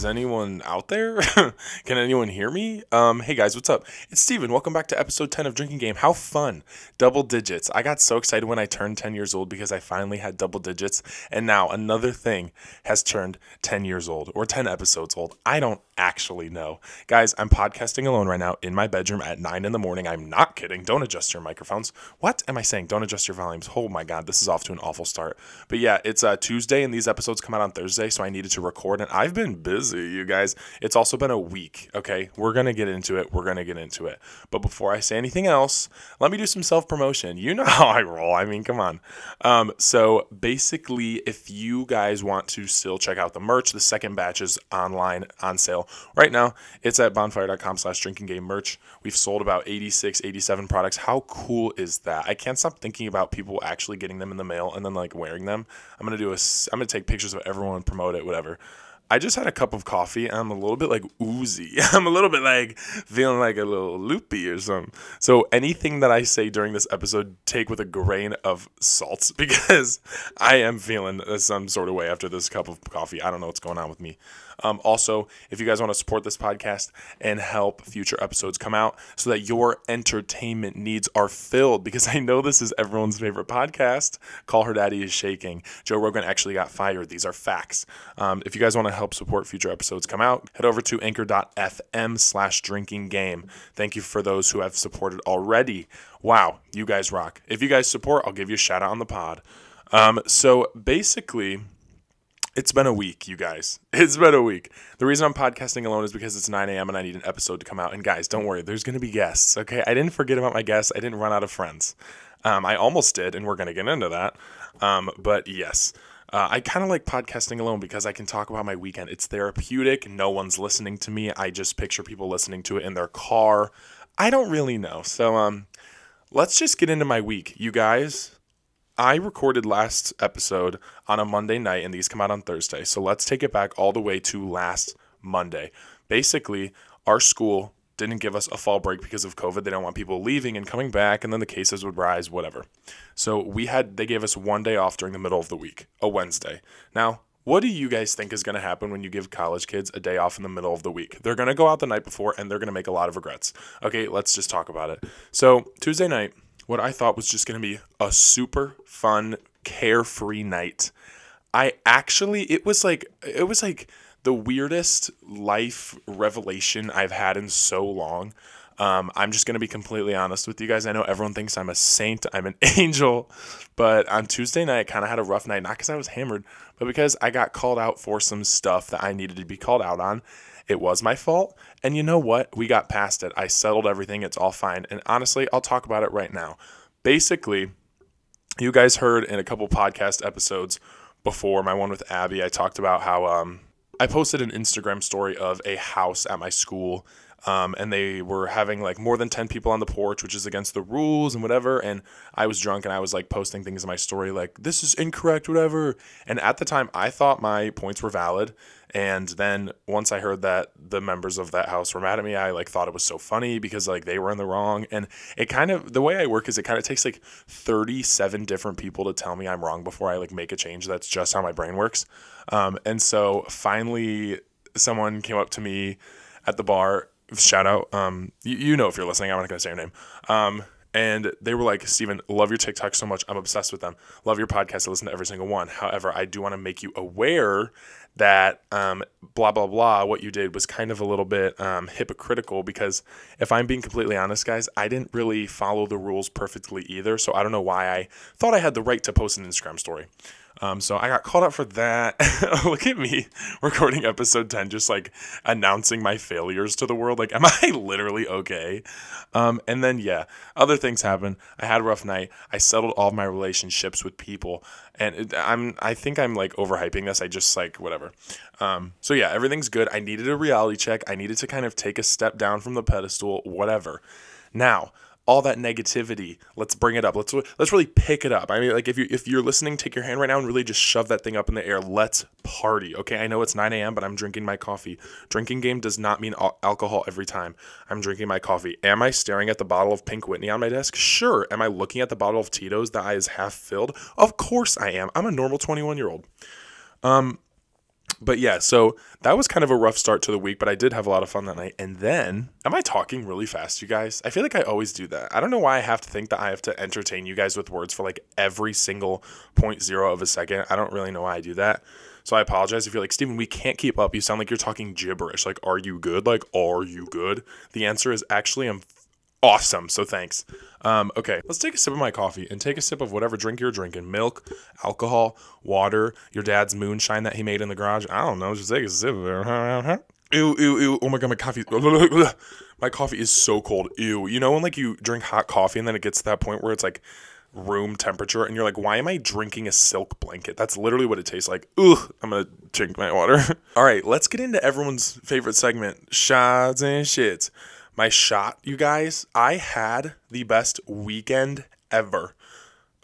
is anyone out there? Can anyone hear me? Um, hey guys, what's up? It's Steven. Welcome back to episode 10 of Drinking Game. How fun! Double digits. I got so excited when I turned 10 years old because I finally had double digits. And now another thing has turned 10 years old or 10 episodes old. I don't actually know. Guys, I'm podcasting alone right now in my bedroom at 9 in the morning. I'm not kidding. Don't adjust your microphones. What am I saying? Don't adjust your volumes. Oh my God, this is off to an awful start. But yeah, it's uh, Tuesday and these episodes come out on Thursday, so I needed to record. And I've been busy, you guys. It's also been a week, okay? We're going to get into it. We're going to get into it. But before I say anything else, let me do some self promotion. You know how I roll. I mean, come on. Um, so basically, if you guys want to still check out the merch, the second batch is online on sale right now. It's at bonfire.com slash drinking game merch. We've sold about 86, 87 products. How cool is that? I can't stop thinking about people actually getting them in the mail and then like wearing them. I'm going to do a, I'm going to take pictures of everyone, promote it, whatever. I just had a cup of coffee and I'm a little bit like oozy. I'm a little bit like feeling like a little loopy or something. So anything that I say during this episode, take with a grain of salt because I am feeling some sort of way after this cup of coffee. I don't know what's going on with me. Um, also, if you guys want to support this podcast and help future episodes come out so that your entertainment needs are filled, because I know this is everyone's favorite podcast, Call Her Daddy is Shaking. Joe Rogan actually got fired. These are facts. Um, if you guys want to help support future episodes come out, head over to anchor.fm slash drinking game. Thank you for those who have supported already. Wow, you guys rock. If you guys support, I'll give you a shout out on the pod. Um, so basically, it's been a week, you guys. It's been a week. The reason I'm podcasting alone is because it's 9 a.m. and I need an episode to come out. And guys, don't worry, there's going to be guests, okay? I didn't forget about my guests. I didn't run out of friends. Um, I almost did, and we're going to get into that. Um, but yes, uh, I kind of like podcasting alone because I can talk about my weekend. It's therapeutic. No one's listening to me. I just picture people listening to it in their car. I don't really know. So um, let's just get into my week, you guys. I recorded last episode on a Monday night and these come out on Thursday. So let's take it back all the way to last Monday. Basically, our school didn't give us a fall break because of COVID. They don't want people leaving and coming back and then the cases would rise, whatever. So we had they gave us one day off during the middle of the week, a Wednesday. Now, what do you guys think is going to happen when you give college kids a day off in the middle of the week? They're going to go out the night before and they're going to make a lot of regrets. Okay, let's just talk about it. So, Tuesday night, what I thought was just going to be a super fun, carefree night. I actually, it was like, it was like the weirdest life revelation I've had in so long. Um, I'm just going to be completely honest with you guys. I know everyone thinks I'm a saint, I'm an angel, but on Tuesday night, I kind of had a rough night, not because I was hammered, but because I got called out for some stuff that I needed to be called out on. It was my fault. And you know what? We got past it. I settled everything. It's all fine. And honestly, I'll talk about it right now. Basically, you guys heard in a couple podcast episodes before, my one with Abby, I talked about how um, I posted an Instagram story of a house at my school. Um, and they were having like more than 10 people on the porch, which is against the rules and whatever. And I was drunk and I was like posting things in my story, like, this is incorrect, whatever. And at the time, I thought my points were valid. And then once I heard that the members of that house were mad at me, I like thought it was so funny because like they were in the wrong. And it kind of the way I work is it kind of takes like 37 different people to tell me I'm wrong before I like make a change. That's just how my brain works. Um, and so finally, someone came up to me at the bar. Shout out, um, you, you know if you're listening, I'm not gonna say your name. Um, and they were like, Steven, love your TikTok so much. I'm obsessed with them. Love your podcast. I listen to every single one. However, I do want to make you aware that um, blah, blah, blah, what you did was kind of a little bit um, hypocritical because if I'm being completely honest, guys, I didn't really follow the rules perfectly either. So I don't know why I thought I had the right to post an Instagram story. Um, so I got called up for that. Look at me recording episode 10, just like announcing my failures to the world. Like, am I literally okay? Um, and then, yeah, other things happen. I had a rough night. I settled all my relationships with people. And it, I'm, I think I'm like overhyping this. I just like, whatever. Um, so yeah, everything's good. I needed a reality check. I needed to kind of take a step down from the pedestal, whatever. Now, all that negativity let's bring it up. Let's let's really pick it up. I mean like if you if you're listening take your hand right now and really just shove that thing up in the air. Let's party okay? I know it's 9 a.m but i'm drinking my coffee. Drinking game does not mean alcohol every time. I'm drinking my coffee. Am i staring at the bottle of pink whitney on my desk? Sure. Am i looking at the bottle of tito's that is half filled? Of course i am. I'm a normal 21 year old. Um But yeah, so that was kind of a rough start to the week, but I did have a lot of fun that night. And then, am I talking really fast, you guys? I feel like I always do that. I don't know why I have to think that I have to entertain you guys with words for like every single point zero of a second. I don't really know why I do that. So I apologize if you're like, Steven, we can't keep up. You sound like you're talking gibberish. Like, are you good? Like, are you good? The answer is actually, I'm awesome. So thanks. Um, okay, let's take a sip of my coffee and take a sip of whatever drink you're drinking milk, alcohol, water, your dad's moonshine that he made in the garage. I don't know. Just take a sip of it. Ew, ew, ew. Oh my god, my coffee. my coffee is so cold. Ew. You know when like you drink hot coffee and then it gets to that point where it's like room temperature and you're like, why am I drinking a silk blanket? That's literally what it tastes like. Ugh, I'm gonna drink my water. All right, let's get into everyone's favorite segment, shots and shits my shot, you guys, I had the best weekend ever.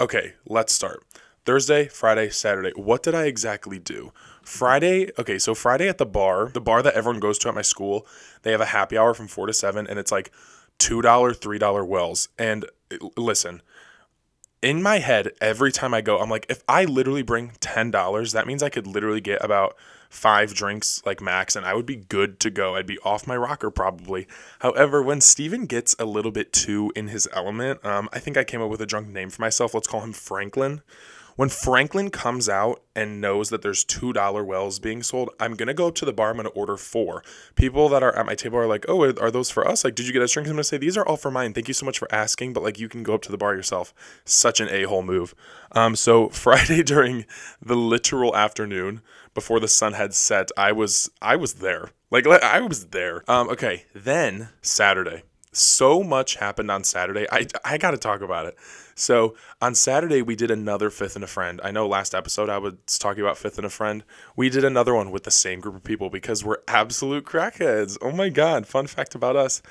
Okay, let's start. Thursday, Friday, Saturday. What did I exactly do? Friday, okay, so Friday at the bar, the bar that everyone goes to at my school, they have a happy hour from 4 to 7 and it's like $2, $3 wells. And listen, in my head, every time I go, I'm like, if I literally bring $10, that means I could literally get about five drinks like max and I would be good to go. I'd be off my rocker probably. However, when Steven gets a little bit too in his element, um, I think I came up with a drunk name for myself. Let's call him Franklin. When Franklin comes out and knows that there's $2 wells being sold, I'm going to go up to the bar. I'm going to order four. People that are at my table are like, oh, are those for us? Like, did you get us drinks? I'm going to say, these are all for mine. Thank you so much for asking. But like, you can go up to the bar yourself. Such an a hole move. Um, so Friday during the literal afternoon, before the sun had set, I was I was there. Like I was there. Um, okay, then Saturday. So much happened on Saturday. I I got to talk about it. So on Saturday we did another fifth and a friend. I know last episode I was talking about fifth and a friend. We did another one with the same group of people because we're absolute crackheads. Oh my god! Fun fact about us.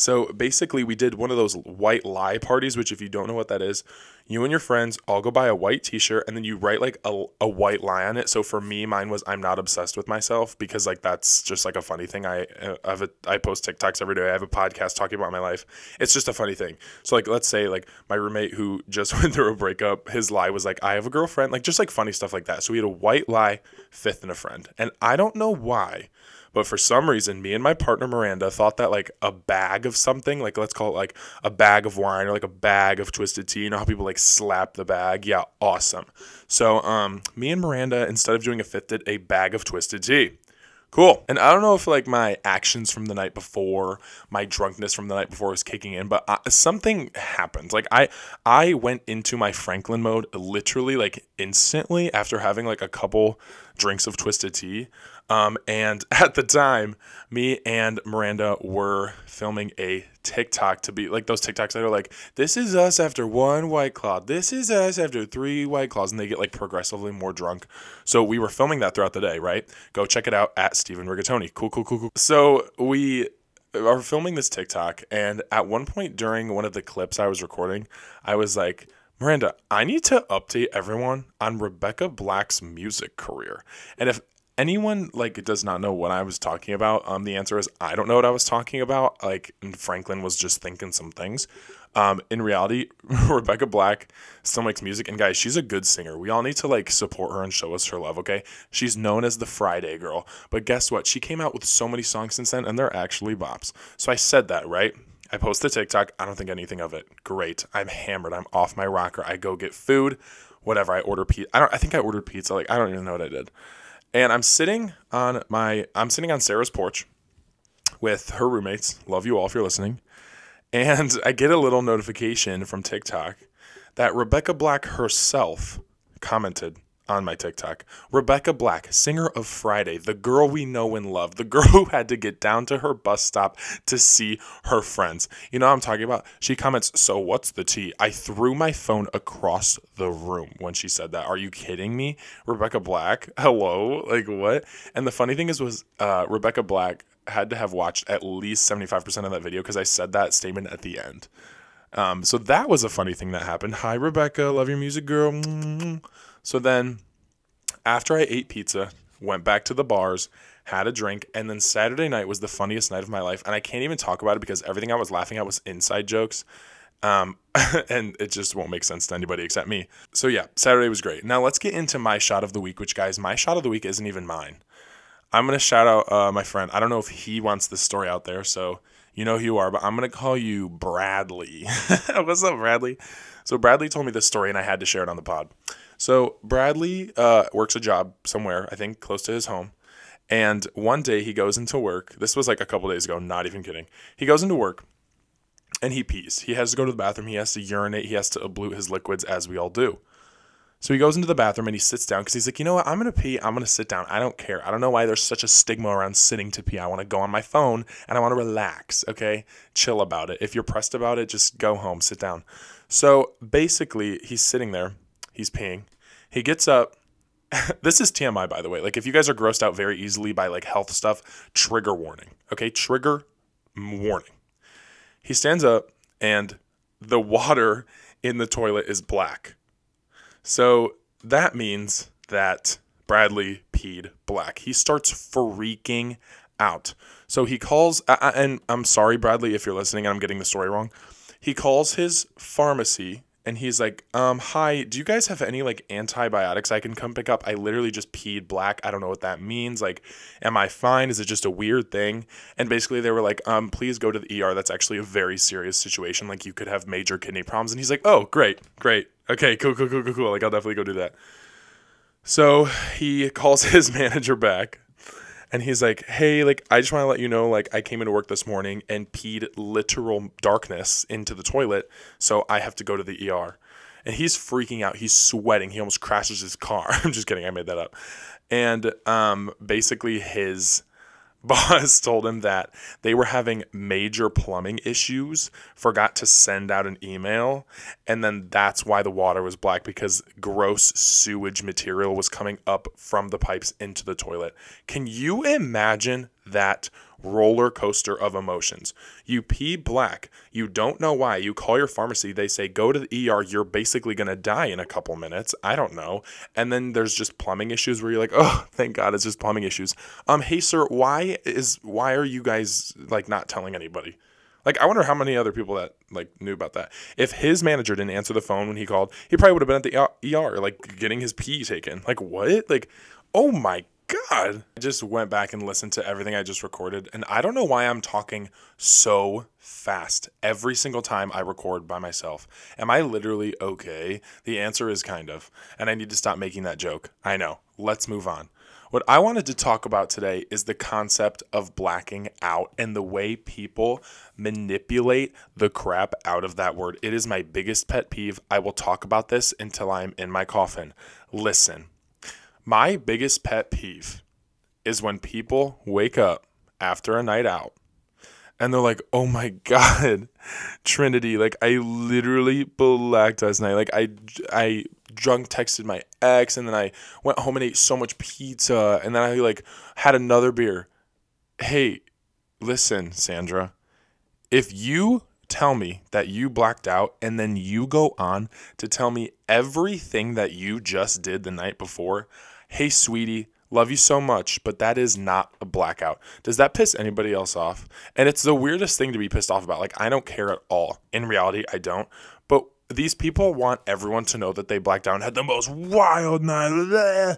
So basically, we did one of those white lie parties, which, if you don't know what that is, you and your friends all go buy a white t shirt and then you write like a, a white lie on it. So for me, mine was I'm not obsessed with myself because like that's just like a funny thing. I, uh, I have a, I post TikToks every day. I have a podcast talking about my life. It's just a funny thing. So like, let's say like my roommate who just went through a breakup, his lie was like, I have a girlfriend, like just like funny stuff like that. So we had a white lie, fifth and a friend. And I don't know why but for some reason, me and my partner Miranda thought that like a bag of something, like let's call it like a bag of wine or like a bag of twisted tea. You know how people like slap the bag? Yeah, awesome. So um, me and Miranda, instead of doing a fit, did a bag of twisted tea. Cool. And I don't know if like my actions from the night before, my drunkenness from the night before was kicking in, but I, something happened. Like I I went into my Franklin mode literally like instantly after having like a couple drinks of twisted tea. Um, and at the time, me and Miranda were filming a TikTok to be like those TikToks that are like, this is us after one White Claw. This is us after three White Claws. And they get like progressively more drunk. So we were filming that throughout the day, right? Go check it out at Steven Rigatoni. Cool, cool, cool, cool. So we are filming this TikTok. And at one point during one of the clips I was recording, I was like, Miranda, I need to update everyone on Rebecca Black's music career. And if anyone like does not know what I was talking about, um, the answer is I don't know what I was talking about. Like Franklin was just thinking some things. Um, in reality, Rebecca Black still makes music, and guys, she's a good singer. We all need to like support her and show us her love. Okay, she's known as the Friday Girl, but guess what? She came out with so many songs since then, and they're actually bops. So I said that right. I post the TikTok. I don't think anything of it. Great. I'm hammered. I'm off my rocker. I go get food, whatever. I order pizza. I don't. I think I ordered pizza. Like I don't even know what I did and I'm sitting on my I'm sitting on Sarah's porch with her roommates. Love you all if you're listening. And I get a little notification from TikTok that Rebecca Black herself commented on my TikTok. Rebecca Black, singer of Friday, the girl we know and love, the girl who had to get down to her bus stop to see her friends. You know what I'm talking about? She comments, So what's the tea? I threw my phone across the room when she said that. Are you kidding me? Rebecca Black, hello? Like what? And the funny thing is, was uh, Rebecca Black had to have watched at least 75% of that video because I said that statement at the end. Um, so that was a funny thing that happened. Hi, Rebecca. Love your music, girl. So then, after I ate pizza, went back to the bars, had a drink, and then Saturday night was the funniest night of my life. And I can't even talk about it because everything I was laughing at was inside jokes. Um, and it just won't make sense to anybody except me. So yeah, Saturday was great. Now let's get into my shot of the week, which guys, my shot of the week isn't even mine. I'm gonna shout out uh, my friend. I don't know if he wants this story out there, so you know who you are, but I'm gonna call you Bradley. What's up, Bradley? So Bradley told me this story, and I had to share it on the pod. So Bradley uh, works a job somewhere, I think close to his home. And one day he goes into work. This was like a couple days ago, not even kidding. He goes into work and he pees. He has to go to the bathroom. He has to urinate. He has to ablute his liquids, as we all do. So he goes into the bathroom and he sits down because he's like, you know what? I'm going to pee. I'm going to sit down. I don't care. I don't know why there's such a stigma around sitting to pee. I want to go on my phone and I want to relax. Okay. Chill about it. If you're pressed about it, just go home, sit down. So basically, he's sitting there, he's peeing. He gets up. this is TMI, by the way. Like, if you guys are grossed out very easily by like health stuff, trigger warning. Okay. Trigger warning. He stands up and the water in the toilet is black so that means that Bradley peed black. He starts freaking out. So he calls, and I'm sorry, Bradley, if you're listening and I'm getting the story wrong. He calls his pharmacy and he's like, um, hi, do you guys have any like antibiotics I can come pick up? I literally just peed black. I don't know what that means. Like, am I fine? Is it just a weird thing? And basically they were like, um, please go to the ER. That's actually a very serious situation. Like you could have major kidney problems. And he's like, oh, great, great. Okay, cool, cool, cool, cool, cool. Like I'll definitely go do that. So he calls his manager back and he's like, "Hey, like I just want to let you know like I came into work this morning and peed literal darkness into the toilet, so I have to go to the ER." And he's freaking out. He's sweating. He almost crashes his car. I'm just kidding. I made that up. And um basically his boss told him that they were having major plumbing issues, forgot to send out an email, and then that's why the water was black because gross sewage material was coming up from the pipes into the toilet. Can you imagine that roller coaster of emotions. You pee black. You don't know why. You call your pharmacy. They say, go to the ER. You're basically going to die in a couple minutes. I don't know. And then there's just plumbing issues where you're like, oh, thank God it's just plumbing issues. Um, hey, sir, why is, why are you guys like not telling anybody? Like, I wonder how many other people that like knew about that. If his manager didn't answer the phone when he called, he probably would have been at the ER, like getting his pee taken. Like, what? Like, oh my God. I just went back and listened to everything I just recorded, and I don't know why I'm talking so fast every single time I record by myself. Am I literally okay? The answer is kind of, and I need to stop making that joke. I know. Let's move on. What I wanted to talk about today is the concept of blacking out and the way people manipulate the crap out of that word. It is my biggest pet peeve. I will talk about this until I'm in my coffin. Listen. My biggest pet peeve is when people wake up after a night out and they're like, "Oh my god, Trinity! Like I literally blacked out last night. Like I I drunk texted my ex, and then I went home and ate so much pizza, and then I like had another beer. Hey, listen, Sandra, if you tell me that you blacked out and then you go on to tell me everything that you just did the night before, hey, sweetie, love you so much, but that is not a blackout. Does that piss anybody else off? And it's the weirdest thing to be pissed off about. Like, I don't care at all. In reality, I don't. But these people want everyone to know that they blacked out and had the most wild night.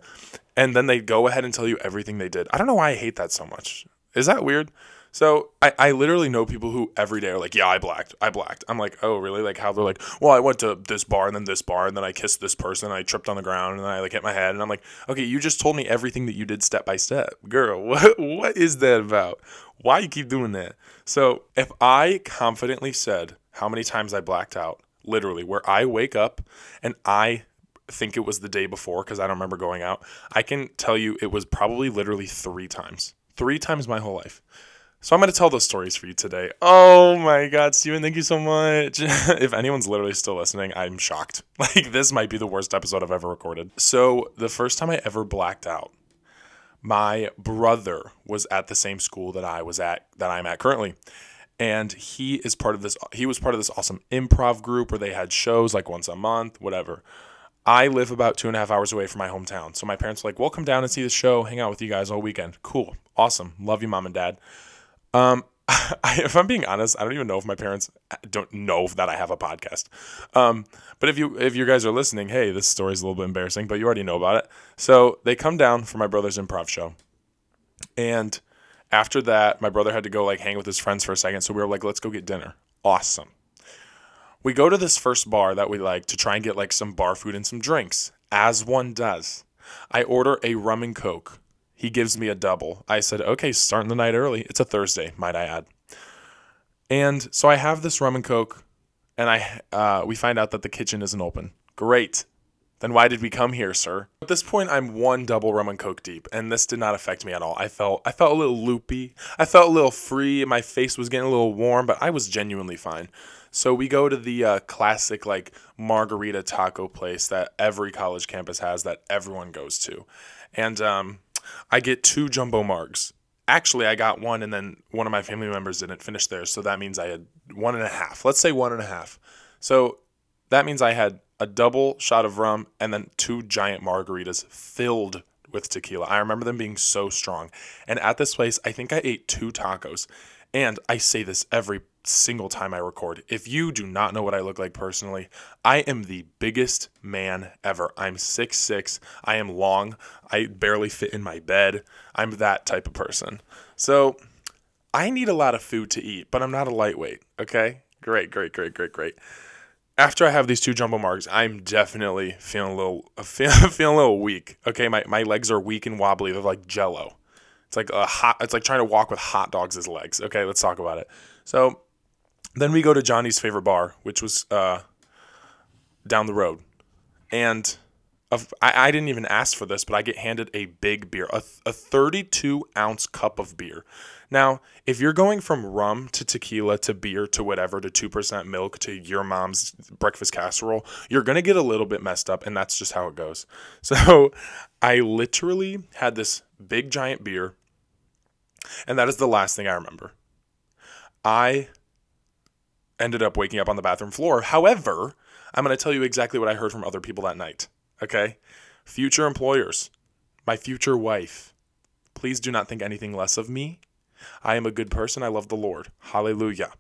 And then they go ahead and tell you everything they did. I don't know why I hate that so much. Is that weird? So I, I literally know people who every day are like, yeah, I blacked, I blacked. I'm like, oh really? Like how they're like, well, I went to this bar and then this bar and then I kissed this person and I tripped on the ground and then I like hit my head and I'm like, okay, you just told me everything that you did step by step, girl. What what is that about? Why you keep doing that? So if I confidently said how many times I blacked out, literally, where I wake up and I think it was the day before because I don't remember going out, I can tell you it was probably literally three times, three times my whole life. So I'm going to tell those stories for you today. Oh my God, Steven, thank you so much. if anyone's literally still listening, I'm shocked. Like, this might be the worst episode I've ever recorded. So, the first time I ever blacked out, my brother was at the same school that I was at, that I'm at currently. And he is part of this, he was part of this awesome improv group where they had shows like once a month, whatever. I live about two and a half hours away from my hometown. So my parents were like, well, come down and see the show, hang out with you guys all weekend. Cool. Awesome. Love you, mom and dad. Um, I, if I'm being honest, I don't even know if my parents don't know that I have a podcast. Um, but if you if you guys are listening, hey, this story is a little bit embarrassing, but you already know about it. So they come down for my brother's improv show, And after that, my brother had to go like hang with his friends for a second. So we were like, let's go get dinner. Awesome. We go to this first bar that we like to try and get like some bar food and some drinks, as one does. I order a rum and coke. He gives me a double. I said, okay, starting the night early. It's a Thursday, might I add. And so I have this rum and coke, and I uh, we find out that the kitchen isn't open. Great. Then why did we come here, sir? At this point, I'm one double rum and coke deep, and this did not affect me at all. I felt I felt a little loopy. I felt a little free. My face was getting a little warm, but I was genuinely fine. So we go to the uh, classic like margarita taco place that every college campus has that everyone goes to, and um, I get two jumbo margs. Actually, I got one, and then one of my family members didn't finish theirs, so that means I had one and a half. Let's say one and a half. So that means I had a double shot of rum and then two giant margaritas filled with tequila. I remember them being so strong. And at this place, I think I ate two tacos. And I say this every single time I record. If you do not know what I look like personally, I am the biggest man ever. I'm six six. I am long. I barely fit in my bed. I'm that type of person. So I need a lot of food to eat, but I'm not a lightweight. Okay? Great, great, great, great, great after I have these two jumbo marks, I'm definitely feeling a little feeling a little weak. Okay, my, my legs are weak and wobbly. They're like jello. It's like a hot it's like trying to walk with hot dogs as legs. Okay, let's talk about it. So then we go to Johnny's favorite bar, which was uh, down the road. And I, I didn't even ask for this, but I get handed a big beer, a, a 32 ounce cup of beer. Now, if you're going from rum to tequila to beer to whatever to 2% milk to your mom's breakfast casserole, you're going to get a little bit messed up, and that's just how it goes. So I literally had this big giant beer, and that is the last thing I remember. I ended up waking up on the bathroom floor. However, I'm going to tell you exactly what I heard from other people that night. Okay? Future employers, my future wife, please do not think anything less of me. I am a good person. I love the Lord. Hallelujah.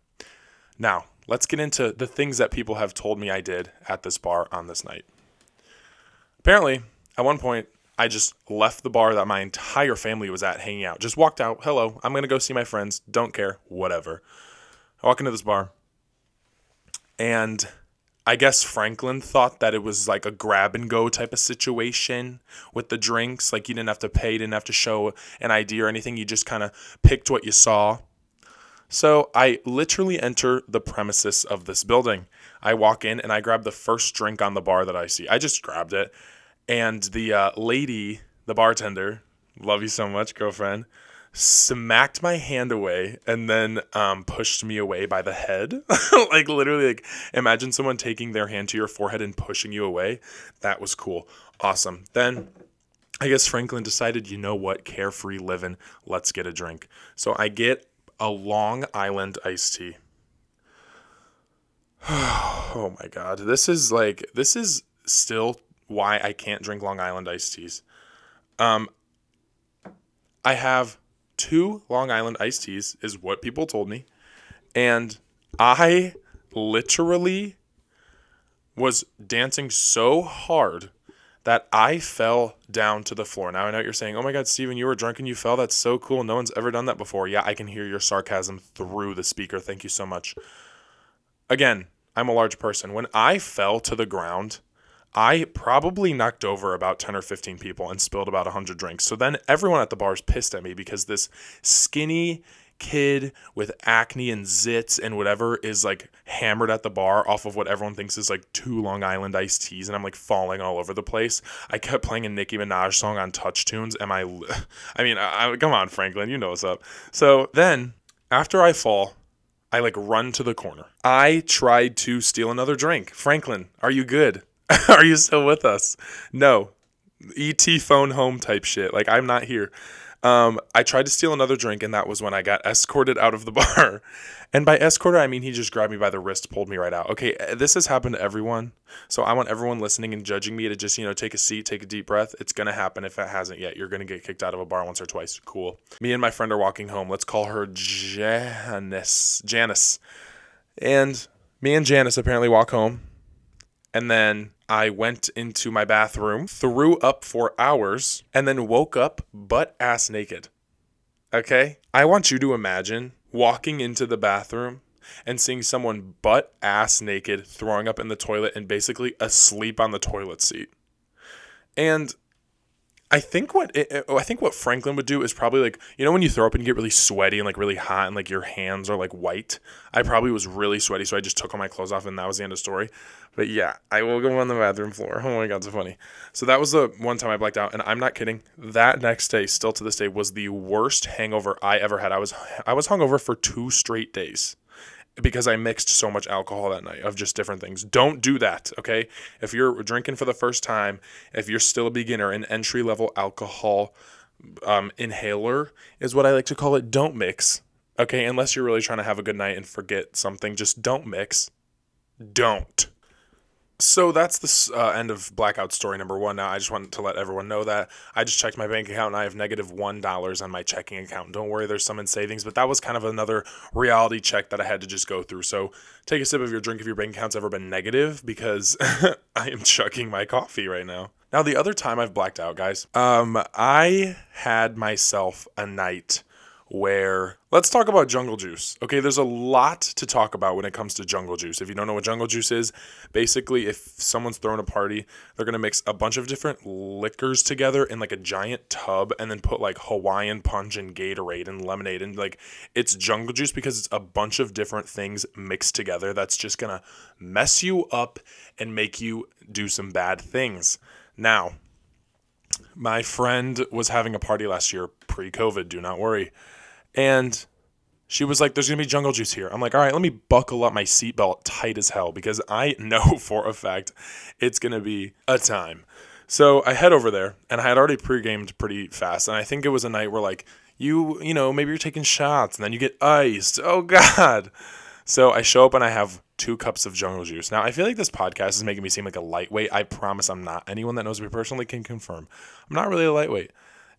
Now, let's get into the things that people have told me I did at this bar on this night. Apparently, at one point, I just left the bar that my entire family was at hanging out. Just walked out. Hello, I'm going to go see my friends. Don't care. Whatever. I walk into this bar, and I guess Franklin thought that it was like a grab and go type of situation with the drinks. Like you didn't have to pay, you didn't have to show an ID or anything. You just kind of picked what you saw. So I literally enter the premises of this building. I walk in and I grab the first drink on the bar that I see. I just grabbed it. And the uh, lady, the bartender, love you so much, girlfriend, smacked my hand away and then um, pushed me away by the head. like literally, like imagine someone taking their hand to your forehead and pushing you away. That was cool. Awesome. Then I guess Franklin decided, you know what, carefree living, let's get a drink. So I get a Long Island iced tea. oh my god. This is like this is still why I can't drink Long Island iced teas. Um I have two Long Island iced teas, is what people told me. And I literally was dancing so hard that I fell down to the floor. Now I know you're saying, oh my God, Steven, you were drunk and you fell. That's so cool. No one's ever done that before. Yeah, I can hear your sarcasm through the speaker. Thank you so much. Again, I'm a large person. When I fell to the ground, I probably knocked over about 10 or 15 people and spilled about 100 drinks. So then everyone at the bar is pissed at me because this skinny kid with acne and zits and whatever is like hammered at the bar off of what everyone thinks is like two Long Island iced teas and I'm like falling all over the place. I kept playing a Nicki Minaj song on Touch Tunes. Am I I mean, I, come on Franklin, you know what's up. So then after I fall, I like run to the corner. I tried to steal another drink. Franklin, are you good? Are you still with us? No. ET phone home type shit. Like I'm not here. Um, I tried to steal another drink, and that was when I got escorted out of the bar. And by escorted, I mean he just grabbed me by the wrist, pulled me right out. Okay, uh, this has happened to everyone. So I want everyone listening and judging me to just, you know, take a seat, take a deep breath. It's going to happen if it hasn't yet. You're going to get kicked out of a bar once or twice. Cool. Me and my friend are walking home. Let's call her Janice. Janice. And me and Janice apparently walk home. And then I went into my bathroom, threw up for hours, and then woke up butt ass naked. Okay? I want you to imagine walking into the bathroom and seeing someone butt ass naked throwing up in the toilet and basically asleep on the toilet seat. And I think what it, I think what Franklin would do is probably like you know when you throw up and get really sweaty and like really hot and like your hands are like white. I probably was really sweaty, so I just took all my clothes off and that was the end of the story. But yeah, I will go on the bathroom floor. Oh my god, so funny. So that was the one time I blacked out, and I'm not kidding. That next day, still to this day, was the worst hangover I ever had. I was I was hungover for two straight days because I mixed so much alcohol that night of just different things. Don't do that, okay? If you're drinking for the first time, if you're still a beginner, an entry level alcohol um, inhaler is what I like to call it. Don't mix, okay? Unless you're really trying to have a good night and forget something, just don't mix. Don't. So that's the uh, end of blackout story number one. Now I just wanted to let everyone know that I just checked my bank account and I have negative one dollars on my checking account. Don't worry, there's some in savings, but that was kind of another reality check that I had to just go through. So take a sip of your drink if your bank account's ever been negative because I am chugging my coffee right now. Now the other time I've blacked out, guys, um, I had myself a night where let's talk about jungle juice. Okay, there's a lot to talk about when it comes to jungle juice. If you don't know what jungle juice is, basically if someone's throwing a party, they're to mix a bunch of different liquors together in like a giant tub and then put like Hawaiian punch and Gatorade and lemonade and like it's jungle juice because it's a bunch of different things mixed together that's just to mess you up and make you do some bad things. Now, my friend was having a party last year pre-COVID, do not worry and she was like, There's gonna be jungle juice here. I'm like, All right, let me buckle up my seatbelt tight as hell because I know for a fact it's gonna be a time. So I head over there and I had already pre-gamed pretty fast. And I think it was a night where like you, you know, maybe you're taking shots and then you get iced. Oh God. So I show up and I have two cups of jungle juice. Now I feel like this podcast is making me seem like a lightweight. I promise I'm not. Anyone that knows me personally can confirm. I'm not really a lightweight.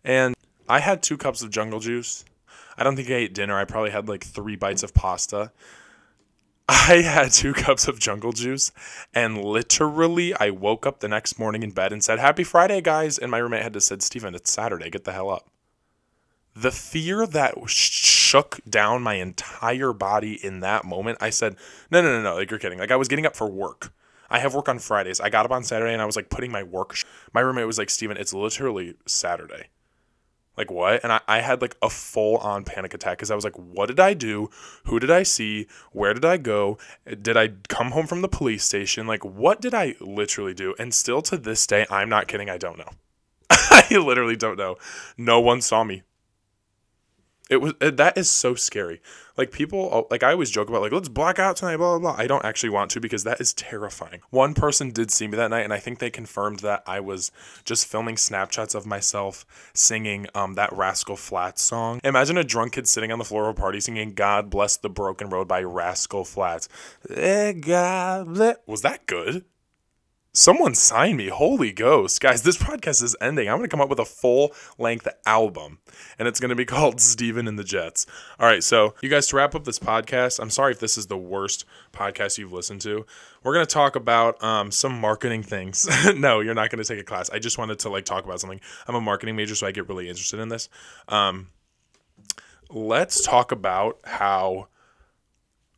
And I had two cups of jungle juice I don't think I ate dinner. I probably had like three bites of pasta. I had two cups of jungle juice, and literally, I woke up the next morning in bed and said, Happy Friday, guys. And my roommate had to said, Steven, it's Saturday. Get the hell up. The fear that shook down my entire body in that moment, I said, No, no, no, no. Like, you're kidding. Like, I was getting up for work. I have work on Fridays. I got up on Saturday and I was like putting my work. My roommate was like, Steven, it's literally Saturday. Like what? And I, I had like a full on panic attack because I was like, what did I do? Who did I see? Where did I go? Did I come home from the police station? Like, what did I literally do? And still to this day, I'm not kidding, I don't know. I literally don't know. No one saw me. It was that is so scary. Like people, like I always joke about, like let's black out tonight, blah blah blah. I don't actually want to because that is terrifying. One person did see me that night, and I think they confirmed that I was just filming Snapchats of myself singing um that Rascal Flatts song. Imagine a drunk kid sitting on the floor of a party singing "God Bless the Broken Road" by Rascal Flatts. Eh, God bless. Was that good? Someone sign me. Holy ghost. Guys, this podcast is ending. I'm going to come up with a full length album, and it's going to be called Steven and the Jets. All right, so you guys, to wrap up this podcast, I'm sorry if this is the worst podcast you've listened to. We're going to talk about um, some marketing things. no, you're not going to take a class. I just wanted to like talk about something. I'm a marketing major, so I get really interested in this. Um, let's talk about how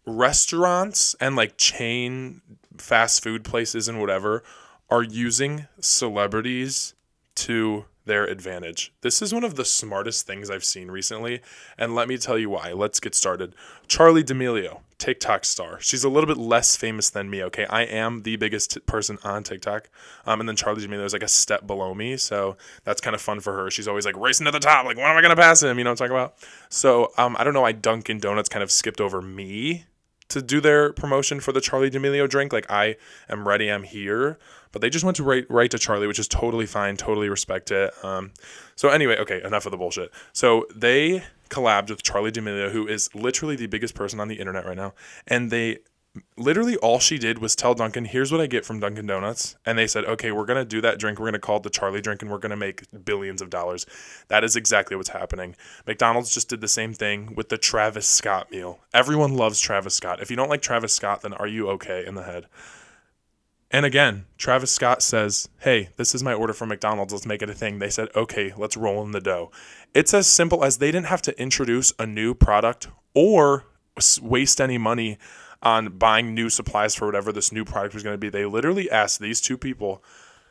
restaurants and like chain fast food places and whatever are using celebrities to their advantage. This is one of the smartest things I've seen recently, and let me tell you why. Let's get started. Charlie D'Amelio, TikTok star. She's a little bit less famous than me, okay? I am the biggest person on TikTok. Um, and then Charlie D'Amelio is like a step below me, so that's kind of fun for her. She's always like racing to the top, like, when am I to pass him? You know what I'm talking about? So um, I don't know why Dunkin' Donuts kind of skipped over me to do their promotion for the Charlie D'Amelio drink. Like I am ready, I'm here. But they just went to right right to Charlie, which is totally fine, totally respect it. Um, so anyway, okay, enough of the bullshit. So they collabed with Charlie D'Amelio, who is literally the biggest person on the internet right now, and they literally all she did was tell Dunkin', here's what I get from Dunkin' Donuts. And they said, okay, we're going to do that drink. We're going to call it the Charlie drink and we're going to make billions of dollars. That is exactly what's happening. McDonald's just did the same thing with the Travis Scott meal. Everyone loves Travis Scott. If you don't like Travis Scott, then are you okay in the head? And again, Travis Scott says, Hey, this is my order from McDonald's. Let's make it a thing. They said, Okay, let's roll in the dough. It's as simple as they didn't have to introduce a new product or waste any money on buying new supplies for whatever this new product was going to be. They literally asked these two people,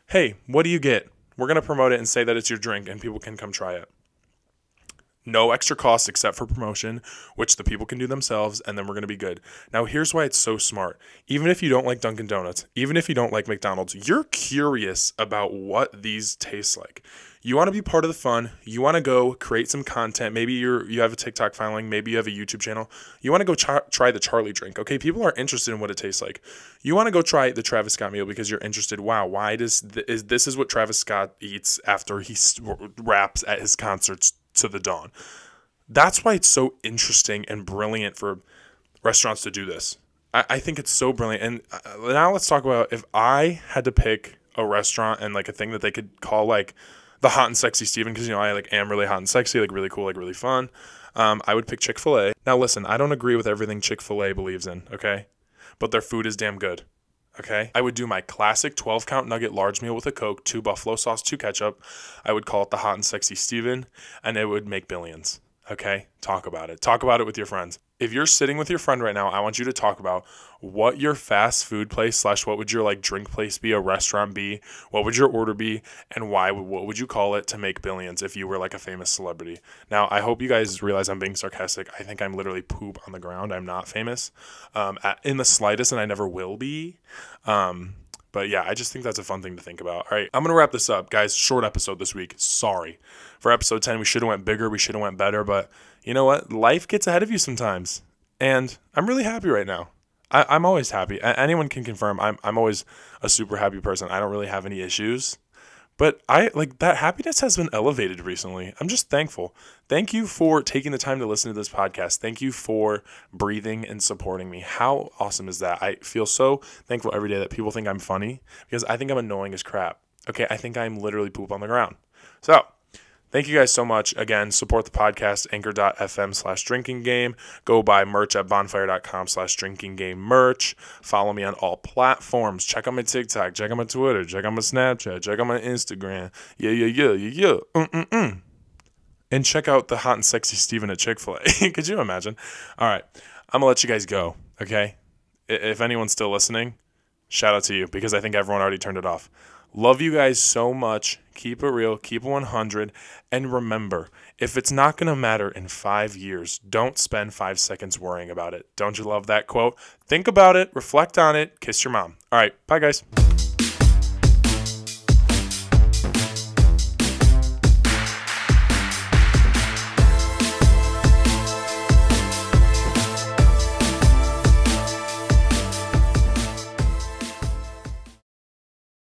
Hey, what do you get? We're going to promote it and say that it's your drink and people can come try it no extra cost except for promotion, which the people can do themselves, and then we're going to be good. Now, here's why it's so smart. Even if you don't like Dunkin' Donuts, even if you don't like McDonald's, you're curious about what these taste like. You want to be part of the fun. You want to go create some content. Maybe you're you have a TikTok following. Maybe you have a YouTube channel. You want to go try the Charlie drink. Okay, people are interested in what it tastes like. You want to go try the Travis Scott meal because you're interested. Wow, why does th- is this is what Travis Scott eats after he raps at his concerts to the dawn. That's why it's so interesting and brilliant for restaurants to do this. I, I think it's so brilliant. And uh, now let's talk about if I had to pick a restaurant and like a thing that they could call like the hot and sexy Steven, because you know I like am really hot and sexy, like really cool, like really fun. Um, I would pick Chick Fil A. Now listen, I don't agree with everything Chick Fil A believes in, okay, but their food is damn good. Okay. I would do my classic 12 count nugget large meal with a Coke, two buffalo sauce, two ketchup. I would call it the hot and sexy Steven, and it would make billions. Okay. Talk about it. Talk about it with your friends if you're sitting with your friend right now, I want you to talk about what your fast food place slash what would your like drink place be, a restaurant be, what would your order be, and why? What would you call it to make billions if you were like a famous celebrity? Now, I hope you guys realize I'm being sarcastic. I think I'm literally poop on the ground. I'm not famous, um, at, in the slightest, and I never will be. Um, but yeah, I just think that's a fun thing to think about. All right, I'm gonna wrap this up, guys. Short episode this week. Sorry for episode 10. We should have went bigger. We should have went better. But you know what? Life gets ahead of you sometimes, and I'm really happy right now. I, am always happy. anyone can confirm. I'm I'm always a super happy person. I don't really have any issues. But I like that happiness has been elevated recently. I'm just thankful. Thank you for taking the time to listen to this podcast. Thank you for breathing and supporting me. How awesome is that? I feel so thankful every day that people think I'm funny because I think I'm annoying as crap. Okay, I think I'm literally poop on the ground. So, Thank you guys so much. Again, support the podcast, anchor.fm slash drinking game. Go buy merch at bonfire.com slash drinking game merch. Follow me on all platforms. Check out my TikTok, check out my Twitter, check out my Snapchat, check out my Instagram. Yeah, yeah, yeah, yeah, yeah. Mm-mm-mm. And check out the hot and sexy Steven at Chick fil A. Could you imagine? All right. I'm going to let you guys go, okay? If anyone's still listening, shout out to you because I think everyone already turned it off. Love you guys so much. Keep it real, keep it 100. And remember, if it's not going to matter in five years, don't spend five seconds worrying about it. Don't you love that quote? Think about it, reflect on it, kiss your mom. All right, bye, guys.